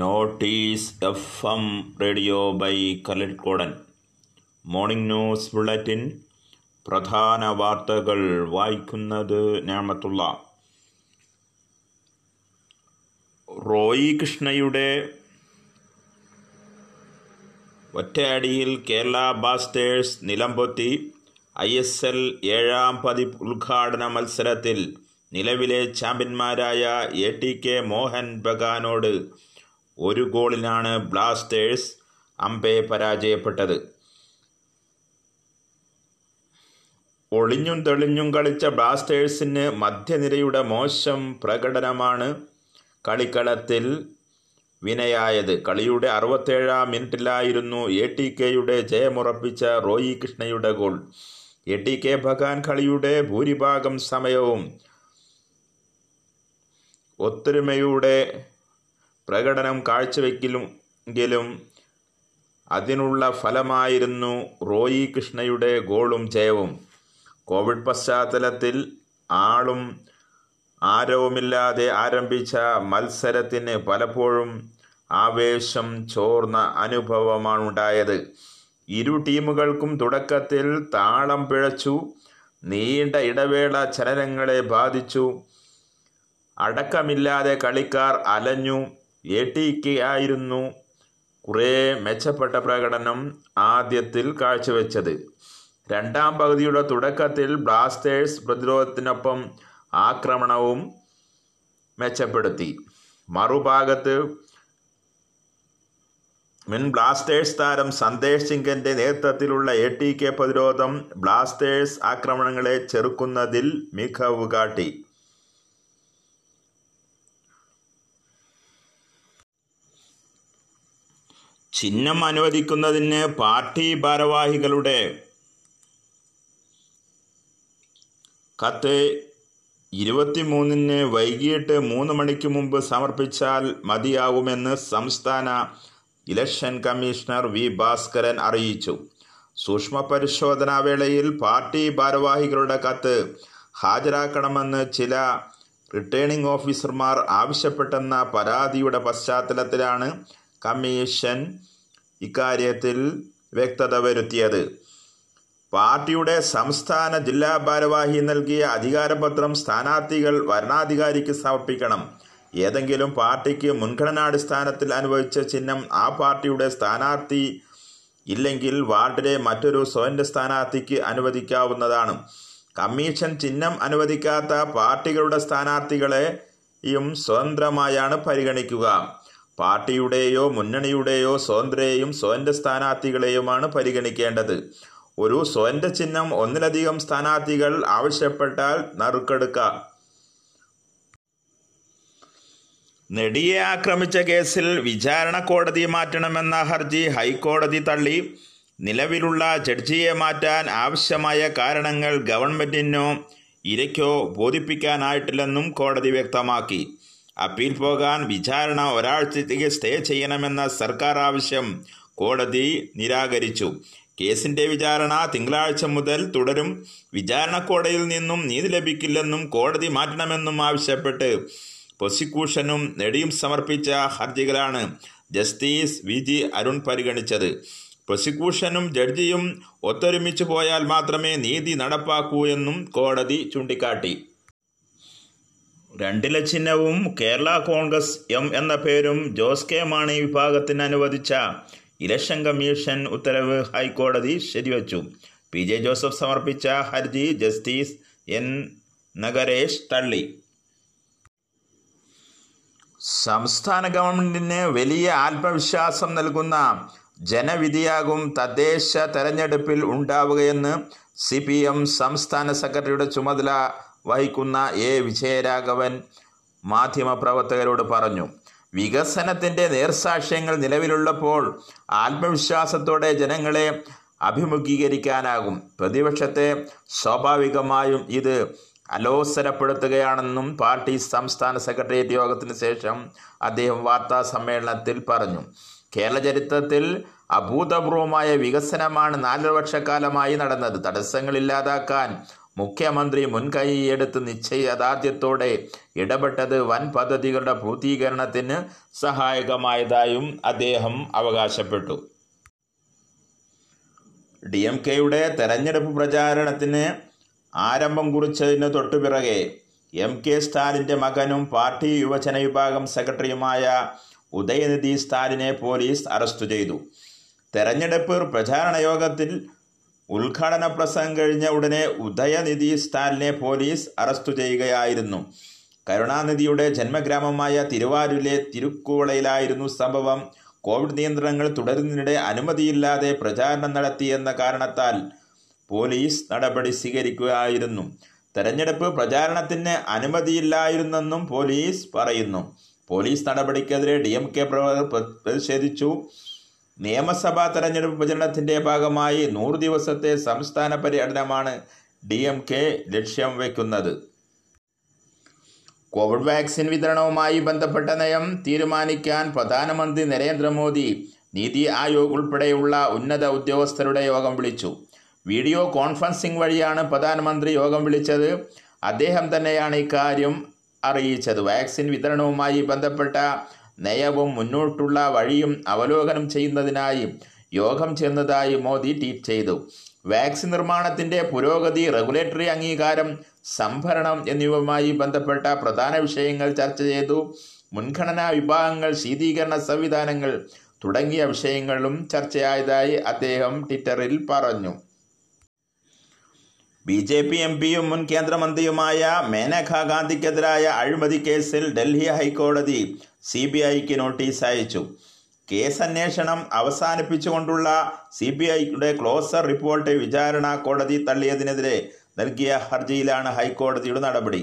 Notice F M radio by കലൽ morning news bulletin. പ്രധാന വാർത്തകൾ വായിക്കുന്നത് ഞാമത്തുള്ള. റോയി കൃഷ്ണയുടെ ഒറ്റയടിയിൽ കേരള ബ്ലാസ്റ്റേഴ്സ് നിലംപൊത്തി ഐ എസ് എൽ ഏഴാം പതിപ്പ് ഉദ്ഘാടന മത്സരത്തിൽ നിലവിലെ ചാമ്പ്യന്മാരായ എ ടി കെ മോഹൻ ബഗാനോട് ഒരു ഗോളിനാണ് ബ്ലാസ്റ്റേഴ്സ് അമ്പയെ പരാജയപ്പെട്ടത്. ഒളിഞ്ഞും തെളിഞ്ഞും കളിച്ച ബ്ലാസ്റ്റേഴ്സിന് മധ്യനിരയുടെ മോശം പ്രകടനമാണ് കളിക്കളത്തിൽ വിനയായത്. കളിയുടെ അറുപത്തേഴാം മിനിറ്റിലായിരുന്നു എ ടി കെയുടെ ജയമുറപ്പിച്ച റോയി കൃഷ്ണയുടെ goal. A T K Bagan കളിയുടെ ഭൂരിഭാഗം സമയവും ഒത്തൊരുമയുടെ പ്രകടനം കാഴ്ചവെക്കിലെങ്കിലും അതിനുള്ള ഫലമായിരുന്നു റോയി കൃഷ്ണയുടെ ഗോളും ജയവും. കോവിഡ് പശ്ചാത്തലത്തിൽ ആളും ആരവുമില്ലാതെ ആരംഭിച്ച മത്സരത്തിന് പലപ്പോഴും ആവേശം ചോർന്ന അനുഭവമാണുണ്ടായത്. ഇരു ടീമുകൾക്കും തുടക്കത്തിൽ താളം പിഴച്ചു നീണ്ട ഇടവേള ചലനങ്ങളെ ബാധിച്ചു അടക്കമില്ലാതെ കളിക്കാർ അലഞ്ഞു എ ടി കെ ആയിരുന്നു കുറേ മെച്ചപ്പെട്ട പ്രകടനം ആദ്യത്തിൽ കാഴ്ചവെച്ചത്. രണ്ടാം പകുതിയുടെ തുടക്കത്തിൽ ബ്ലാസ്റ്റേഴ്സ് പ്രതിരോധത്തിനൊപ്പം ആക്രമണവും മെച്ചപ്പെടുത്തി. മറുഭാഗത്ത് മുൻ ബ്ലാസ്റ്റേഴ്സ് താരം സന്ദേശ് സിംഗിന്റെ നേതൃത്വത്തിലുള്ള എ ടി കെ പ്രതിരോധം ബ്ലാസ്റ്റേഴ്സ് ആക്രമണങ്ങളെ ചെറുക്കുന്നതിൽ മികവ് കാട്ടി. ചിഹ്നം അനുവദിക്കുന്നതിന് പാർട്ടി ഭാരവാഹികളുടെ കത്ത് ഇരുപത്തിമൂന്നിന് വൈകിട്ട് മൂന്ന് മണിക്ക് മുമ്പ് സമർപ്പിച്ചാൽ മതിയാകുമെന്ന് സംസ്ഥാന ഇലക്ഷൻ കമ്മീഷണർ വി ഭാസ്കരൻ അറിയിച്ചു. സൂക്ഷ്മ പരിശോധനാ വേളയിൽ പാർട്ടി ഭാരവാഹികളുടെ കത്ത് ഹാജരാക്കണമെന്ന് ചില റിട്ടേണിംഗ് ഓഫീസർമാർ ആവശ്യപ്പെട്ടെന്ന പരാതിയുടെ പശ്ചാത്തലത്തിലാണ് കമ്മീഷൻ ഇക്കാര്യത്തിൽ വ്യക്തത വരുത്തിയത്. പാർട്ടിയുടെ സംസ്ഥാന ജില്ലാ ഭാരവാഹി നൽകിയ അധികാരപത്രം സ്ഥാനാർത്ഥികൾ വരണാധികാരിക്ക് സമർപ്പിക്കണം. ഏതെങ്കിലും പാർട്ടിക്ക് മുൻഗണനാടിസ്ഥാനത്തിൽ അനുവദിച്ച ചിഹ്നം ആ പാർട്ടിയുടെ സ്ഥാനാർത്ഥി ഇല്ലെങ്കിൽ വാർഡിലെ മറ്റൊരു സ്വതന്ത്ര സ്ഥാനാർത്ഥിക്ക് അനുവദിക്കാവുന്നതാണ്. കമ്മീഷൻ ചിഹ്നം അനുവദിക്കാത്ത പാർട്ടികളുടെ സ്ഥാനാർത്ഥികളെയും സ്വതന്ത്രമായാണ് പരിഗണിക്കുക. പാർട്ടിയുടെയോ മുന്നണിയുടെയോ സ്വതന്ത്രയെയും സ്വതന്ത്ര സ്ഥാനാർത്ഥികളെയുമാണ് പരിഗണിക്കേണ്ടത്. ഒരു സ്വതന്ത്ര ചിഹ്നം ഒന്നിലധികം സ്ഥാനാർത്ഥികൾ ആവശ്യപ്പെട്ടാൽ നറുക്കെടുക്കാം. നെടിയെ ആക്രമിച്ച കേസിൽ വിചാരണ കോടതി മാറ്റണമെന്ന ഹർജി ഹൈക്കോടതി തള്ളി. നിലവിലുള്ള ജഡ്ജിയെ മാറ്റാൻ ആവശ്യമായ കാരണങ്ങൾ ഗവൺമെന്റിനോ ഇരയ്ക്കോ ബോധിപ്പിക്കാനായിട്ടില്ലെന്നും കോടതി വ്യക്തമാക്കി. അപ്പീൽ പോകാൻ വിചാരണ ഒരാഴ്ചത്തേക്ക് സ്റ്റേ ചെയ്യണമെന്ന സർക്കാർ ആവശ്യം കോടതി നിരാകരിച്ചു. കേസിന്റെ വിചാരണ തിങ്കളാഴ്ച മുതൽ തുടരും. വിചാരണ കോടതിയിൽ നിന്നും നീതി ലഭിക്കില്ലെന്നും കോടതി മാറ്റണമെന്നും ആവശ്യപ്പെട്ട് പ്രോസിക്യൂഷനും നെടിയും സമർപ്പിച്ച ഹർജികളാണ് ജസ്റ്റിസ് വി ജി അരുൺ പരിഗണിച്ചത്. പ്രോസിക്യൂഷനും ജഡ്ജിയും ഒത്തൊരുമിച്ചു പോയാൽ മാത്രമേ നീതി നടപ്പാക്കൂ എന്നും കോടതി ചൂണ്ടിക്കാട്ടി. രണ്ടില ചിഹ്നവും കേരള കോൺഗ്രസ് എം എന്ന പേരും ജോസ് കെ മാണി വിഭാഗത്തിന് അനുവദിച്ച ഇലക്ഷൻ കമ്മീഷൻ ഉത്തരവ് ഹൈക്കോടതി ശരിവച്ചു. പി ജെ ജോസഫ് സമർപ്പിച്ച ഹർജി ജസ്റ്റിസ് എൻ നഗരേഷ് തള്ളി. സംസ്ഥാന ഗവൺമെന്റിന് വലിയ ആത്മവിശ്വാസം നൽകുന്ന ജനവിധിയാകും തദ്ദേശ തെരഞ്ഞെടുപ്പിൽ ഉണ്ടാവുകയെന്ന് സി പി എം സംസ്ഥാന സെക്രട്ടറിയുടെ ചുമതല വഹിക്കുന്ന എ വിജയരാഘവൻ മാധ്യമപ്രവർത്തകരോട് പറഞ്ഞു വികസനത്തിന്റെ നേർസാക്ഷ്യങ്ങൾ നിലവിലുള്ളപ്പോൾ ആത്മവിശ്വാസത്തോടെ ജനങ്ങളെ അഭിമുഖീകരിക്കാനാകും. പ്രതിപക്ഷത്തെ സ്വാഭാവികമായും ഇത് അലോസരപ്പെടുത്തുകയാണെന്നും പാർട്ടി സംസ്ഥാന സെക്രട്ടേറിയറ്റ് യോഗത്തിന് ശേഷം അദ്ദേഹം വാർത്താ സമ്മേളനത്തിൽ പറഞ്ഞു കേരള ചരിത്രത്തിൽ അഭൂതപൂർവമായ വികസനമാണ് നാലര വർഷക്കാലമായി നടന്നത്. തടസ്സങ്ങൾ ഇല്ലാതാക്കാൻ മുഖ്യമന്ത്രി മുൻകൈയെടുത്ത് നിശ്ചയദാർഢ്യത്തോടെ ഇടപെട്ടത് വൻ പദ്ധതികളുടെ പൂർത്തീകരണത്തിന് സഹായകമായതായും അദ്ദേഹം അവകാശപ്പെട്ടു. ഡി എം കെയുടെ തെരഞ്ഞെടുപ്പ് പ്രചാരണത്തിന് ആരംഭം കുറിച്ചതിന് തൊട്ടുപിറകെ എം കെ സ്റ്റാലിന്റെ മകനും പാർട്ടി യുവജന വിഭാഗം സെക്രട്ടറിയുമായ ഉദയനിധി സ്റ്റാലിനെ പോലീസ് അറസ്റ്റ് ചെയ്തു. തെരഞ്ഞെടുപ്പ് പ്രചാരണ യോഗത്തിൽ ഉദ്ഘാടന പ്രസംഗം കഴിഞ്ഞ ഉടനെ ഉദയനിധി സ്റ്റാലിനെ പോലീസ് അറസ്റ്റ് ചെയ്യുകയായിരുന്നു. കരുണാനിധിയുടെ ജന്മഗ്രാമമായ തിരുവാരൂരിലെ തിരുക്കുവളയിലായിരുന്നു സംഭവം. കോവിഡ് നിയന്ത്രണങ്ങൾ തുടരുന്നതിനിടെ അനുമതിയില്ലാതെ പ്രചാരണം നടത്തിയെന്ന കാരണത്താൽ പോലീസ് നടപടി സ്വീകരിക്കുകയായിരുന്നു. തെരഞ്ഞെടുപ്പ് പ്രചാരണത്തിന് അനുമതിയില്ലായിരുന്നെന്നും പോലീസ് പറയുന്നു. പോലീസ് നടപടിക്കെതിരെ ഡി എം കെ പ്രതിഷേധിച്ചു. നിയമസഭാ തെരഞ്ഞെടുപ്പ് പ്രചരണത്തിന്റെ ഭാഗമായി നൂറ് ദിവസത്തെ സംസ്ഥാന പര്യടനമാണ് ഡി എം കെ ലക്ഷ്യം വയ്ക്കുന്നത് കോവിഡ് വാക്സിൻ വിതരണവുമായി ബന്ധപ്പെട്ട നയം തീരുമാനിക്കാൻ പ്രധാനമന്ത്രി നരേന്ദ്രമോദി നീതി ആയോഗ് ഉൾപ്പെടെയുള്ള ഉന്നത ഉദ്യോഗസ്ഥരുടെ യോഗം വിളിച്ചു. വീഡിയോ കോൺഫറൻസിംഗ് വഴിയാണ് പ്രധാനമന്ത്രി യോഗം വിളിച്ചത്. അദ്ദേഹം തന്നെയാണ് ഇക്കാര്യം അറിയിച്ചത്. വാക്സിൻ വിതരണവുമായി ബന്ധപ്പെട്ട നയവും മുന്നോട്ടുള്ള വഴിയും അവലോകനം ചെയ്യുന്നതിനായി യോഗം ചേർന്നതായി മോദി ട്വീറ്റ് ചെയ്തു. വാക്സിൻ നിർമ്മാണത്തിന്റെ പുരോഗതി റെഗുലേറ്ററി അംഗീകാരം സംഭരണം എന്നിവയുമായി ബന്ധപ്പെട്ട പ്രധാന വിഷയങ്ങൾ ചർച്ച ചെയ്തു. മുൻഗണനാ വിഭാഗങ്ങൾ ശീതീകരണ സംവിധാനങ്ങൾ തുടങ്ങിയ വിഷയങ്ങളും ചർച്ചയായതായി അദ്ദേഹം ട്വിറ്ററിൽ പറഞ്ഞു. ബി ജെ പി എം പിയും മുൻ കേന്ദ്രമന്ത്രിയുമായ മേനകാ ഗാന്ധിക്കെതിരായ അഴിമതി കേസിൽ ഡൽഹി ഹൈക്കോടതി സി ബി ഐക്ക് നോട്ടീസ് അയച്ചു. കേസ് അന്വേഷണം അവസാനിപ്പിച്ചുകൊണ്ടുള്ള സി ബി ഐയുടെ ക്ലോസർ റിപ്പോർട്ട് വിചാരണ കോടതി തള്ളിയതിനെതിരെ നൽകിയ ഹർജിയിലാണ് ഹൈക്കോടതിയുടെ നടപടി.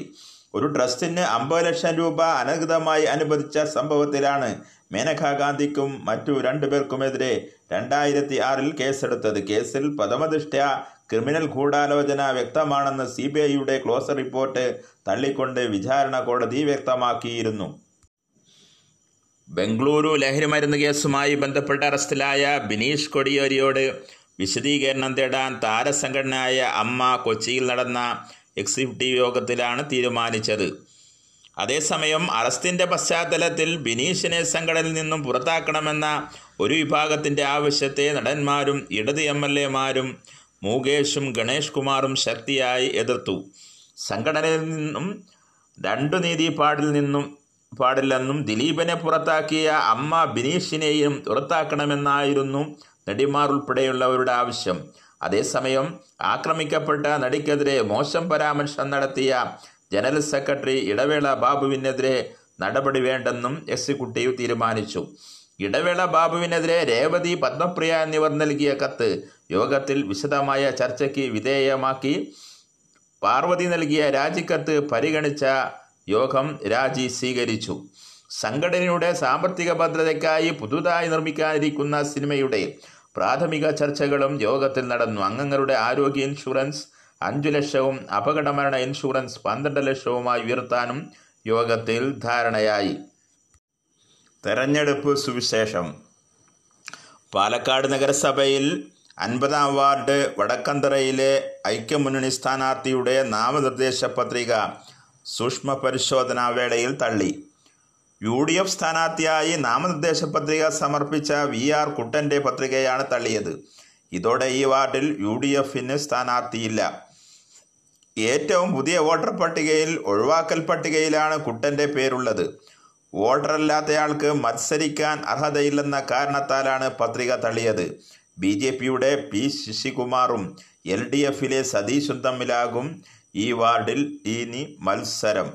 ഒരു ട്രസ്റ്റിന് അമ്പത് ലക്ഷം രൂപ അനധികൃതമായി അനുവദിച്ച സംഭവത്തിലാണ് മേനകാ ഗാന്ധിക്കും മറ്റു രണ്ടുപേർക്കുമെതിരെ രണ്ടായിരത്തി ആറിൽ കേസെടുത്തത്. കേസിൽ പ്രഥമദൃഷ്ട്യ ക്രിമിനൽ ഗൂഢാലോചന വ്യക്തമാണെന്ന് സി ബി ഐയുടെ ക്ലോസർ റിപ്പോർട്ട് തള്ളിക്കൊണ്ട് വിചാരണ കോടതി വ്യക്തമാക്കിയിരുന്നു. ബംഗളൂരു ലഹരിമരുന്ന് കേസുമായി ബന്ധപ്പെട്ട് അറസ്റ്റിലായ ബിനീഷ് കൊടിയേരിയോട് വിശദീകരണം തേടാൻ താരസംഘടനയായ അമ്മ കൊച്ചിയിൽ നടന്ന എക്സിക്യൂട്ടീവ് യോഗത്തിലാണ് തീരുമാനിച്ചത്. അതേസമയം അറസ്റ്റിന്റെ പശ്ചാത്തലത്തിൽ ബിനീഷിനെ സംഘടനയിൽ നിന്നും പുറത്താക്കണമെന്ന ഒരു വിഭാഗത്തിന്റെ ആവശ്യത്തെ നടന്മാരും ഇടത് എം എൽ എമാരും മുകേഷും ഗണേഷ് കുമാറും ശക്തിയായി എതിർത്തു. സംഘടനയിൽ നിന്നും രണ്ടു നീതി പാടിൽ നിന്നും പാടില്ലെന്നും ദിലീപിനെ പുറത്താക്കിയ അമ്മ ബിനീഷിനെയും പുറത്താക്കണമെന്നായിരുന്നു നടിമാർ ഉൾപ്പെടെയുള്ളവരുടെ ആവശ്യം. അതേസമയം ആക്രമിക്കപ്പെട്ട നടിക്കെതിരെ മോശം പരാമർശം നടത്തിയ ജനറൽ സെക്രട്ടറി ഇടവേള ബാബുവിനെതിരെ നടപടി വേണ്ടെന്നും എക്സിക്യൂട്ടീവ് തീരുമാനിച്ചു. ഇടവേള ബാബുവിനെതിരെ രേവതി പത്മപ്രിയ എന്നിവർ നൽകിയ കത്ത് യോഗത്തിൽ വിശദമായ ചർച്ചയ്ക്ക് വിധേയമാക്കി. പാർവതി നൽകിയ രാജിക്കത്ത് പരിഗണിച്ച യോഗം രാജി സ്വീകരിച്ചു. സംഘടനയുടെ സാമ്പത്തിക ഭദ്രതയ്ക്കായി പുതുതായി നിർമ്മിക്കാനിരിക്കുന്ന സിനിമയുടെ പ്രാഥമിക ചർച്ചകളും യോഗത്തിൽ നടന്നു. അംഗങ്ങളുടെ ആരോഗ്യ ഇൻഷുറൻസ് അഞ്ചു ലക്ഷവും അപകടമരണ ഇൻഷുറൻസ് പന്ത്രണ്ട് ലക്ഷവുമായി ഉയർത്താനും യോഗത്തിൽ ധാരണയായി. തെരഞ്ഞെടുപ്പ് സുവിശേഷം. പാലക്കാട് നഗരസഭയിൽ അൻപതാം വാർഡ് വടക്കന്തറയിലെ ഐക്യമുന്നണി സ്ഥാനാർത്ഥിയുടെ നാമനിർദ്ദേശ പത്രിക സൂക്ഷ്മ പരിശോധനാ വേളയിൽ തള്ളി. യു ഡി എഫ് സ്ഥാനാർത്ഥിയായി നാമനിർദ്ദേശ പത്രിക സമർപ്പിച്ച വി ആർ കുട്ടന്റെ പത്രികയാണ് തള്ളിയത്. ഇതോടെ ഈ വാർഡിൽ യു ഡി എഫിന് സ്ഥാനാർത്ഥിയില്ല. ഏറ്റവും പുതിയ വോട്ടർ പട്ടികയിൽ ഒഴിവാക്കൽ പട്ടികയിലാണ് കുട്ടന്റെ പേരുള്ളത്. വോട്ടറല്ലാത്തയാൾക്ക് മത്സരിക്കാൻ അർഹതയില്ലെന്ന കാരണത്താലാണ് പത്രിക തള്ളിയത്. ബി ജെ പിയുടെ പി ശശികുമാറും എൽ ഡി എഫിലെ സതീശും തമ്മിലാകും ഈ വാർഡിൽ ഇനി മത്സരം.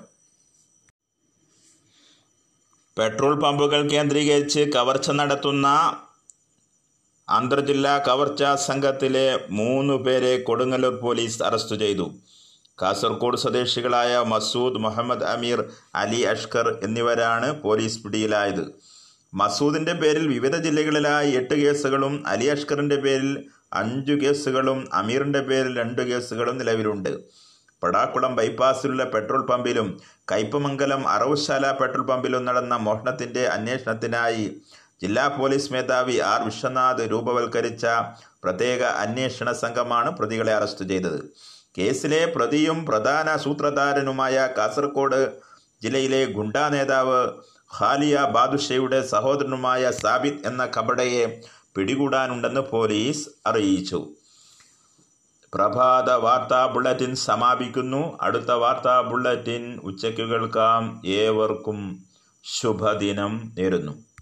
പെട്രോൾ പമ്പുകൾ കേന്ദ്രീകരിച്ച് കവർച്ച നടത്തുന്ന അന്തർജില്ലാ കവർച്ച സംഘത്തിലെ മൂന്ന് പേരെ കൊടുങ്ങല്ലൂർ പോലീസ് അറസ്റ്റ് ചെയ്തു. കാസർഗോഡ് സ്വദേശികളായ മസൂദ് മുഹമ്മദ് അമീർ അലി അഷ്കർ എന്നിവരാണ് പോലീസ് പിടിയിലായത്. മസൂദിന്റെ പേരിൽ വിവിധ ജില്ലകളിലായി എട്ട് കേസുകളും അലി അഷ്കറിന്റെ പേരിൽ അഞ്ചു കേസുകളും അമീറിന്റെ പേരിൽ രണ്ട് കേസുകളും നിലവിലുണ്ട്. പടാക്കുളം ബൈപ്പാസിലുള്ള പെട്രോൾ പമ്പിലും കയ്പമംഗലം അറവുശാല പെട്രോൾ പമ്പിലും നടന്ന മോഷണത്തിന്റെ അന്വേഷണത്തിനായി ജില്ലാ പോലീസ് മേധാവി ആർ. വിശ്വനാഥ് രൂപവൽക്കരിച്ച പ്രത്യേക അന്വേഷണ സംഘമാണ് പ്രതികളെ അറസ്റ്റ് ചെയ്തത്. കേസിലെ പ്രതിയും പ്രധാന സൂത്രധാരനുമായ കാസർഗോഡ് ജില്ലയിലെ ഗുണ്ടാ നേതാവ് ഹാലിയ ബാദുഷയുടെ സഹോദരനുമായ സാബിത് എന്ന കബഡയെ പിടികൂടാനുണ്ടെന്ന് പോലീസ് അറിയിച്ചു. പ്രഭാത വാർത്താ ബുള്ളറ്റിൻ സമാപിക്കുന്നു. അടുത്ത വാർത്താ ബുള്ളറ്റിൻ ഉച്ചയ്ക്ക് കേൾക്കാം. ഏവർക്കും ശുഭദിനം നേരുന്നു.